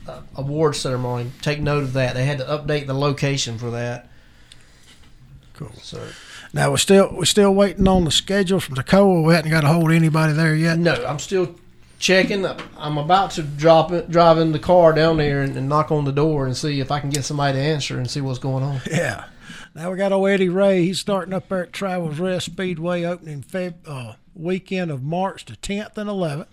uh, award ceremony, take note of that. They had to update the location for that. Cool. So Now we're still we're still waiting on the schedule from Toccoa. We hadn't got a hold of anybody there yet. no, I'm still checking. I'm about to drop it, drive in the car down there and, and knock on the door and see if I can get somebody to answer and see what's going on. (laughs) Yeah. Now we got old Eddie Ray. He's starting up there at Travelers Rest Speedway, opening Feb uh, weekend of March the 10th and 11th,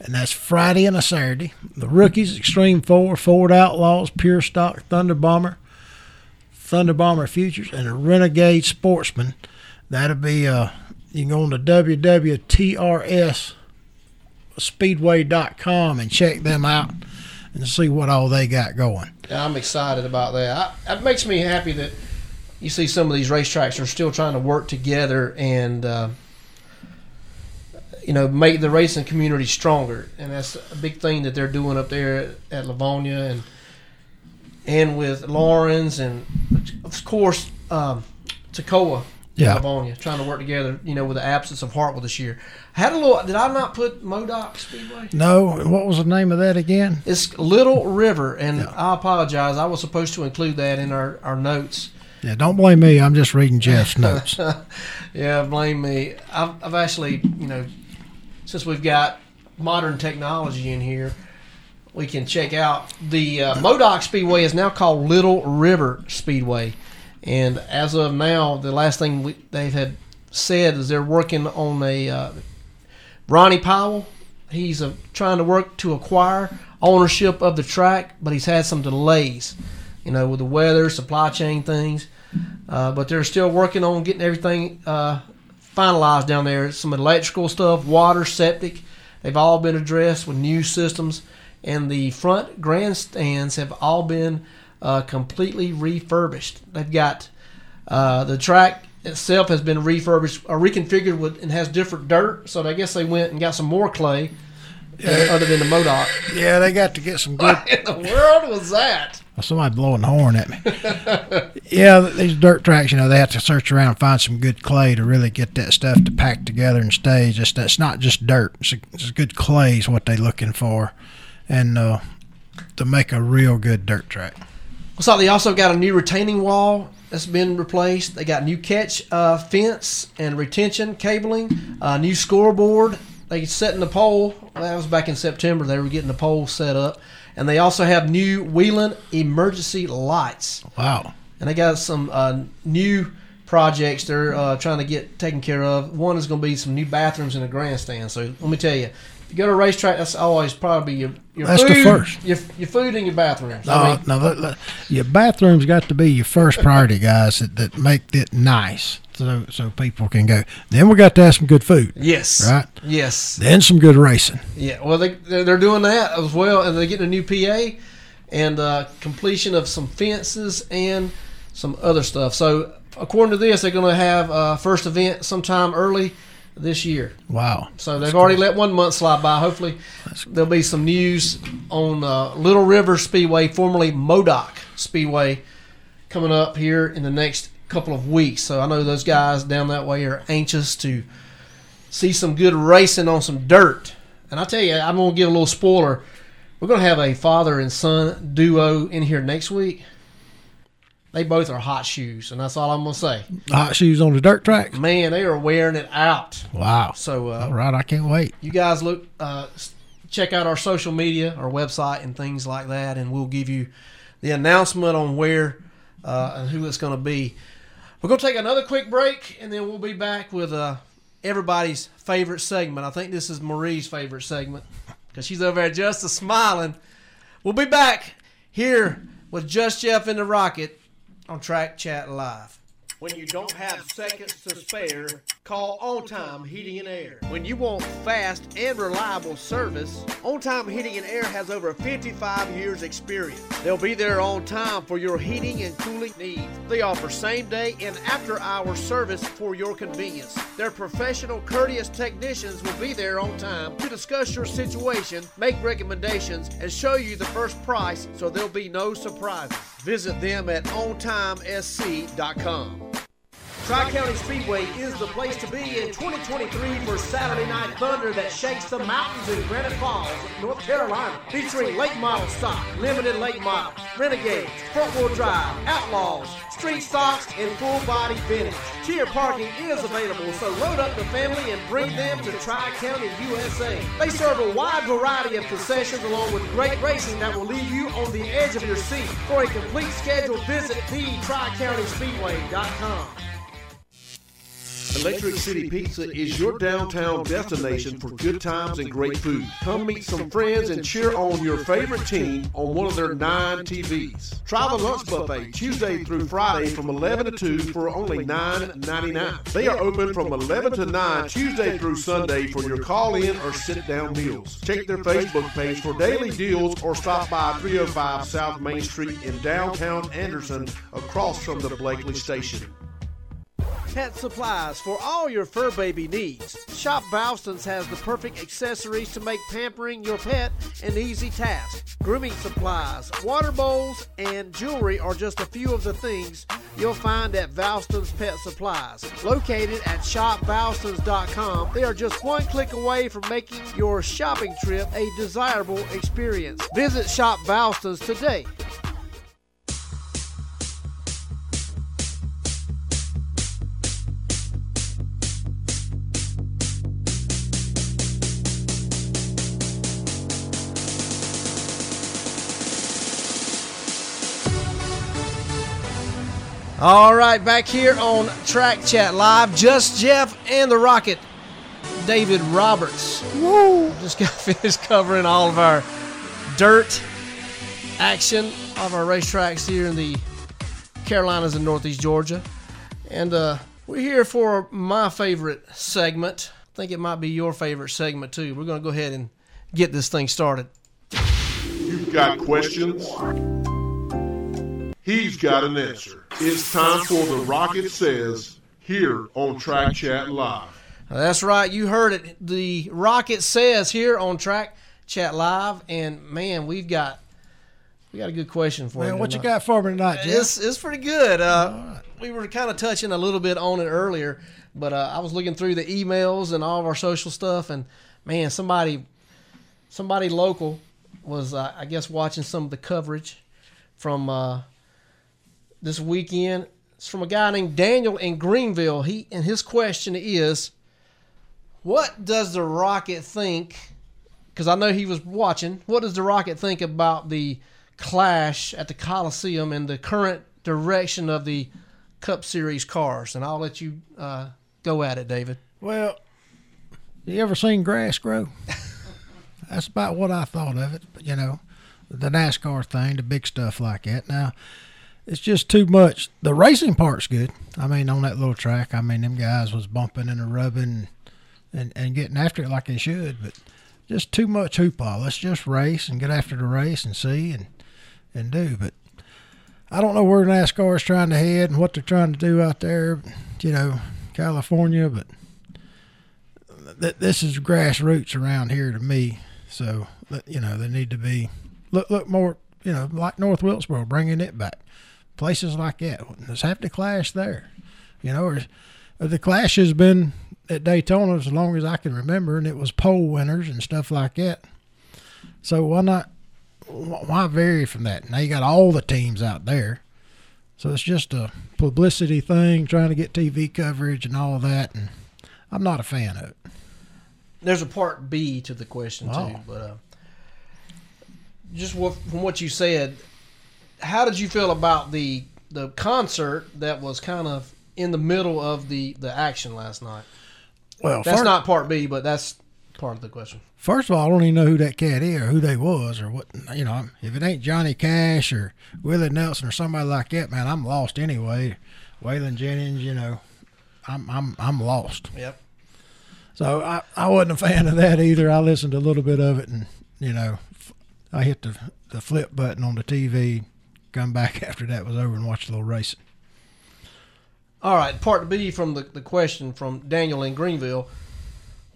and that's Friday and a Saturday. The rookies, Extreme Four, Ford Outlaws, Pure Stock, Thunder Bomber, Thunder Bomber Futures, and a Renegade Sportsman. That'll be uh, you can go on to WWTRSSpeedway.com and check them out and see what all they got going. Yeah, I'm excited about that. I, it makes me happy that you see some of these racetracks are still trying to work together and uh, you know make the racing community stronger, and that's a big thing that they're doing up there at Lavonia and and with Lawrence and of course um, Toccoa. Yeah. Lavonia trying to work together, you know, with the absence of Hartwell this year. I had a little. Did I not put Modoc Speedway? No, what was the name of that again? It's Little River, and I apologize. I was supposed to include that in our, our notes. Yeah, don't blame me. I'm just reading Jeff's (laughs) notes. yeah, blame me. I've, I've actually, you know, since we've got modern technology in here, we can check out the uh, Modoc Speedway is now called Little River Speedway, and as of now, the last thing we, they've had said is they're working on a uh, Ronnie Powell. He's uh, trying to work to acquire ownership of the track, but he's had some delays, you know, with the weather, supply chain things. Uh, but they're still working on getting everything uh, finalized down there. Some electrical stuff, water, septic, they've all been addressed with new systems, and the front grandstands have all been uh, completely refurbished. They've got uh, the track itself has been refurbished or reconfigured with and has different dirt. So I guess they went and got some more clay uh, other than the Modoc. yeah, they got to get some good. (laughs) What in the world was that? Somebody blowing the horn at me. (laughs) yeah, these dirt tracks, you know, they have to search around and find some good clay to really get that stuff to pack together and stay. Just it's not just dirt; it's, a, it's good clay is what they're looking for, and uh, to make a real good dirt track. So they also got a new retaining wall that's been replaced. They got new catch uh, fence and retention cabling, uh, new scoreboard. They setting the pole. That was back in September. They were getting the pole set up, and they also have new Wheeling emergency lights. Wow. And they got some uh, new projects they're uh, trying to get taken care of. One is going to be some new bathrooms in the grandstand. So let me tell you, you go to a racetrack, that's always probably your, your That's the food, first. Your, your food and your bathrooms. No, I mean, no, look, look, your bathroom's got to be your first priority, guys. That, that make it nice, so so people can go. Then we got to have some good food. Yes. Right. Yes. Then some good racing. Yeah, well, they they're they're doing that as well, and they're getting a new PA and uh, completion of some fences and some other stuff. So, according to this, they're going to have uh, first event sometime early this year. Wow. So they've already let one month slide by. Hopefully, there'll be some news on uh, Little River Speedway, formerly Modoc Speedway, coming up here in the next couple of weeks. So I know those guys down that way are anxious to see some good racing on some dirt. And I tell you, I'm going to give a little spoiler. We're going to have a father and son duo in here next week. They both are hot shoes, and that's all I'm going to say. Hot shoes on the dirt track. Man, they are wearing it out. Wow. So, uh, All right, I can't wait. you guys look uh, check out our social media our website and things like that and we'll give you the announcement on where uh, and who it's going to be we're going to take another quick break and then we'll be back with uh, everybody's favorite segment i think this is marie's favorite segment because she's over there just a smiling we'll be back here with just jeff and the rocket on track chat live. When you don't have seconds to spare, call On Time Heating and Air. When you want fast and reliable service, On Time Heating and Air has over 55 years experience. They'll be there on time for your heating and cooling needs. They offer same day and after hour service for your convenience. Their professional, courteous technicians will be there on time to discuss your situation, make recommendations, and show you the first price so there'll be no surprises. Visit them at ontimesc.com. Tri County Speedway is the place to be in 2023 for Saturday Night Thunder that shakes the mountains in Granite Falls, North Carolina. Featuring late model stock, limited late model, renegades, front wheel drive, outlaws, street stocks, and full body vintage. Tier parking is available, so load up the family and bring them to Tri County, USA. They serve a wide variety of concessions along with great racing that will leave you on the edge of your seat. For a complete schedule, visit the-tricountyspeedway.com. Electric City Pizza is your downtown destination for good times and great food. Come meet some friends and cheer on your favorite team on one of their nine TVs. Try the lunch buffet Tuesday through Friday from 11 to 2 for only $9.99. They are open from 11 to 9 Tuesday through Sunday for your call in or sit down meals. Check their Facebook page for daily deals or stop by 305 South Main Street in downtown Anderson across from the Blakely Station. Pet supplies for all your fur baby needs. Shop Valston's has the perfect accessories to make pampering your pet an easy task. Grooming supplies, water bowls, and jewelry are just a few of the things you'll find at Valston's Pet Supplies. Located at shopvalstons.com, they are just one click away from making your shopping trip a desirable experience. Visit Shop Valston's today. All right, back here on Track Chat Live, just Jeff and the Rocket, David Roberts. Woo! Just got (laughs) finished covering all of our dirt action of our racetracks here in the Carolinas and Northeast Georgia. And uh, we're here for my favorite segment. I think it might be your favorite segment too. We're going to go ahead and get this thing started. You've got questions? He's got an answer. It's time for the Rocket Says here on Track Chat Live. That's right. You heard it. The Rocket says here on Track Chat Live, and man, we've got we got a good question for you. Man, what you got for me tonight, Jeff? It's it's pretty good. Uh, We were kind of touching a little bit on it earlier, but uh, I was looking through the emails and all of our social stuff, and man, somebody somebody local was uh, I guess watching some of the coverage from uh, this weekend. It's from a guy named Daniel in Greenville. He and his question is, what does the Rocket think? Because I know he was watching. What does the Rocket think about the clash at the Coliseum and the current direction of the Cup Series cars? And I'll let you uh, go at it, David. Well, you ever seen grass grow? (laughs) That's about what I thought of it. But, you know, the NASCAR thing, the big stuff like that. Now, it's just too much. The racing part's good. I mean, on that little track, I mean, them guys was bumping and rubbing and, and getting after it like they should. But just too much hoopla. Let's just race and get after the race and see and and do. But I don't know where NASCAR is trying to head and what they're trying to do out there. You know, California, but th- this is grassroots around here to me. So you know they need to be look look more. You know, like North Wilkesboro, bringing it back. Places like that. Let's have the clash there. You know, the clash has been at Daytona as long as I can remember, and it was pole winners and stuff like that. So why not? Why vary from that? Now you got all the teams out there, so it's just a publicity thing, trying to get TV coverage and all of that, and I'm not a fan of it. There's a part B to the question too, Oh. but uh, just what, from what you said, how did you feel about the the concert that was kind of in the middle of the the action last night? Well, that's not part B, but that's part of the question. First of all, I don't even know who that cat is or who they was or what. You know, if it ain't Johnny Cash or Willie Nelson or somebody like that, man, I'm lost anyway. Waylon Jennings, you know, I'm I'm I'm lost. Yep. So I, I wasn't a fan of that either. I listened to a little bit of it, and you know, I hit the the flip button on the TV. Come back (laughs) after that was over and watch a little racing. All right, part B from the, the question from Daniel in Greenville.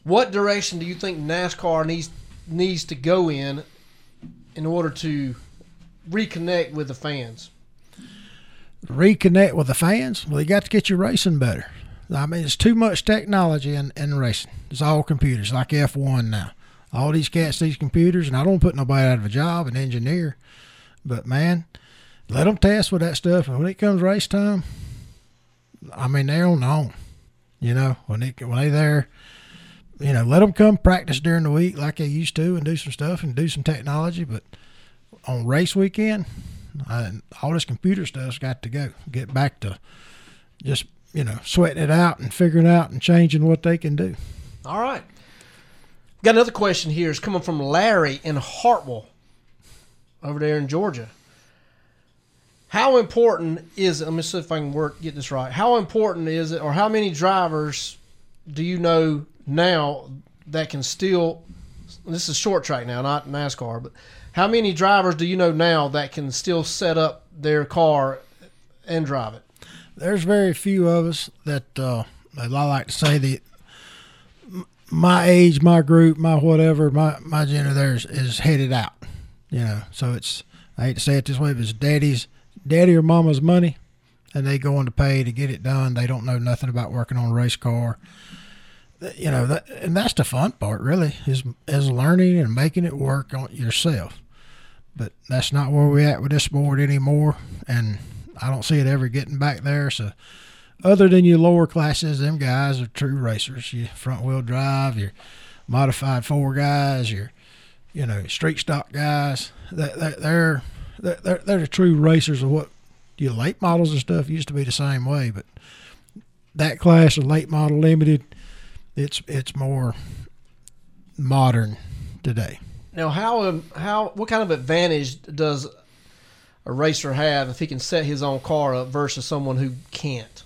What direction do you think NASCAR needs needs to go in in order to reconnect with the fans? reconnect with the fans. Well, you got to get your racing better. I mean, it's too much technology in, in racing. It's all computers, like F1 now. All these cats, these computers, and I don't put nobody out of a job, an engineer. But man, let them test with that stuff. And when it comes race time, I mean, they're on own. You know, when they when they there, you know, let them come practice during the week like they used to, and do some stuff and do some technology. But on race weekend, uh, all this computer stuff's got to go. Get back to just you know sweating it out and figuring out and changing what they can do. All right. Got another question here. It's coming from Larry in Hartwell over there in Georgia. How important is it? Let me see if I can work get this right. How important is it, or how many drivers do you know now that can still? This is short track now, not NASCAR, but how many drivers do you know now that can still set up their car and drive it? There's very few of us that uh, I like to say that my age, my group, my whatever, my my gender there is, is headed out. You know, so it's I hate to say it this way, but it's daddy's daddy or mama's money, and they going to pay to get it done. They don't know nothing about working on a race car. You know, that, and that's the fun part, really, is is learning and making it work on yourself. But that's not where we're at with this board anymore, and I don't see it ever getting back there. So, other than your lower classes, them guys are true racers. Your front wheel drive, your modified four guys, your you know street stock guys. That that they're they're they're, they're the true racers of what your late models and stuff used to be the same way, but that class of late model limited, it's it's more modern today. Now, how um, how what kind of advantage does a racer have if he can set his own car up versus someone who can't?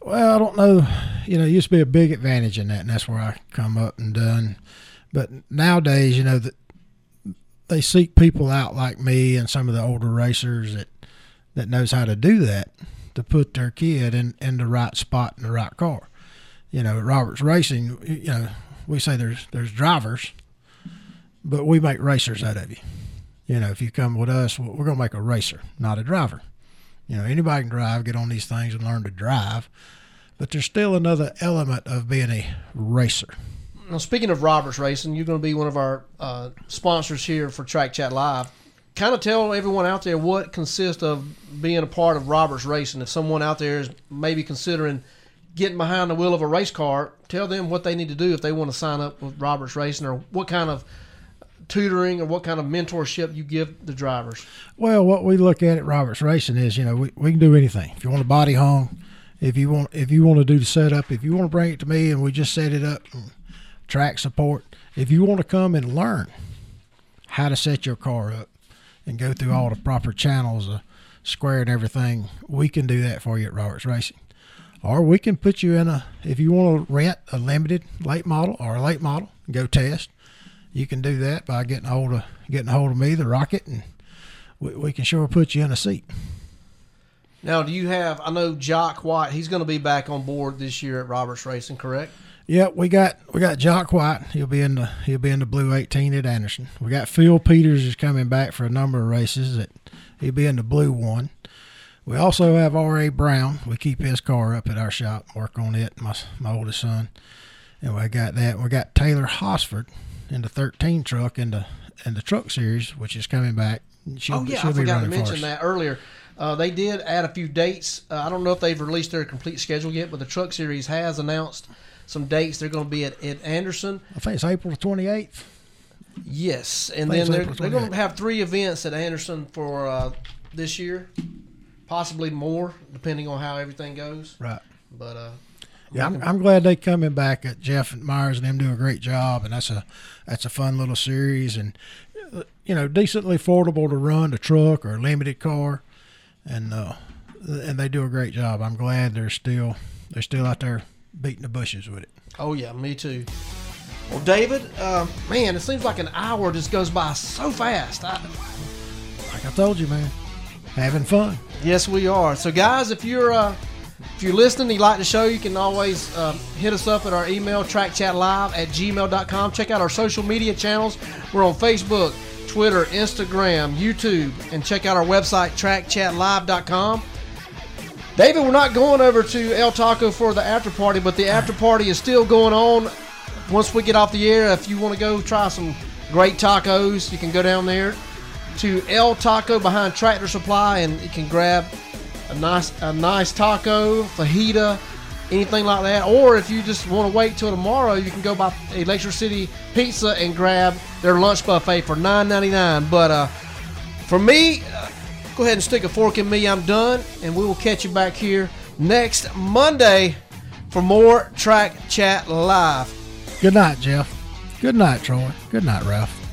Well, I don't know. You know, it used to be a big advantage in that, and that's where I come up and done. But nowadays, you know, that they seek people out like me and some of the older racers that that knows how to do that to put their kid in in the right spot in the right car. You know, at Roberts Racing, you know, we say there's there's drivers, but we make racers out of you. You know, if you come with us, we're going to make a racer, not a driver. You know, anybody can drive, get on these things and learn to drive, but there's still another element of being a racer. Now, speaking of Roberts Racing, you're going to be one of our uh, sponsors here for Track Chat Live. Kind of tell everyone out there what consists of being a part of Roberts Racing. If someone out there is maybe considering getting behind the wheel of a race car, tell them what they need to do if they want to sign up with Roberts Racing or what kind of tutoring or what kind of mentorship you give the drivers. Well, what we look at at Roberts Racing is, you know, we, we can do anything. If you want a body hung, if you want if you want to do the setup, if you want to bring it to me and we just set it up, track support. If you want to come and learn how to set your car up and go through all the proper channels, uh, square and everything, we can do that for you at Roberts Racing. Or we can put you in a if you want to rent a limited late model or a late model, go test. You can do that by getting hold of getting hold of me, the Rocket, and we, we can sure put you in a seat. Now, do you have? I know Jock White. He's going to be back on board this year at Roberts Racing, correct? Yeah, we got we got Jock White. He'll be in the he'll be in the blue 18 at Anderson. We got Phil Peters is coming back for a number of races. That he'll be in the blue one. We also have R.A. Brown. We keep his car up at our shop, work on it. My my oldest son, and we got that. We got Taylor Hosford in the 13 truck in the in the truck series, which is coming back. She'll, oh yeah, I forgot to mention that earlier. Uh, they did add a few dates. Uh, I don't know if they've released their complete schedule yet, but the Truck Series has announced some dates. They're going to be at, at Anderson. I think it's April 28th. Yes, and then they're, they're going to have three events at Anderson for uh, this year, possibly more, depending on how everything goes. Right. But uh, Yeah, I'm, I'm glad they're coming back. At Jeff and Myers and them do a great job, and that's a that's a fun little series, and uh, you know decently affordable to run a truck or a limited car, and uh, and they do a great job. I'm glad they're still they're still out there beating the bushes with it. Oh yeah, me too. Well, David, uh, man, it seems like an hour just goes by so fast. I, Like I told you, man, having fun. Yes, we are. So, guys, if you're uh, if you're listening, you like the show, you can always um, hit us up at our email, trackchatlive at gmail.com. Check out our social media channels. We're on Facebook, Twitter, Instagram, YouTube, and check out our website, trackchatlive.com. David, we're not going over to El Taco for the after party, but the after party is still going on. Once we get off the air, if you want to go try some great tacos, you can go down there to El Taco behind Tractor Supply, and you can grab a nice a nice taco, fajita, anything like that. Or if you just want to wait till tomorrow, you can go by Electric City Pizza and grab their lunch buffet for $9.99. But uh, for me, go ahead and stick a fork in me. I'm done, and we will catch you back here next Monday for more Track Chat Live. Good night, Jeff. Good night, Troy. Good night, Ralph.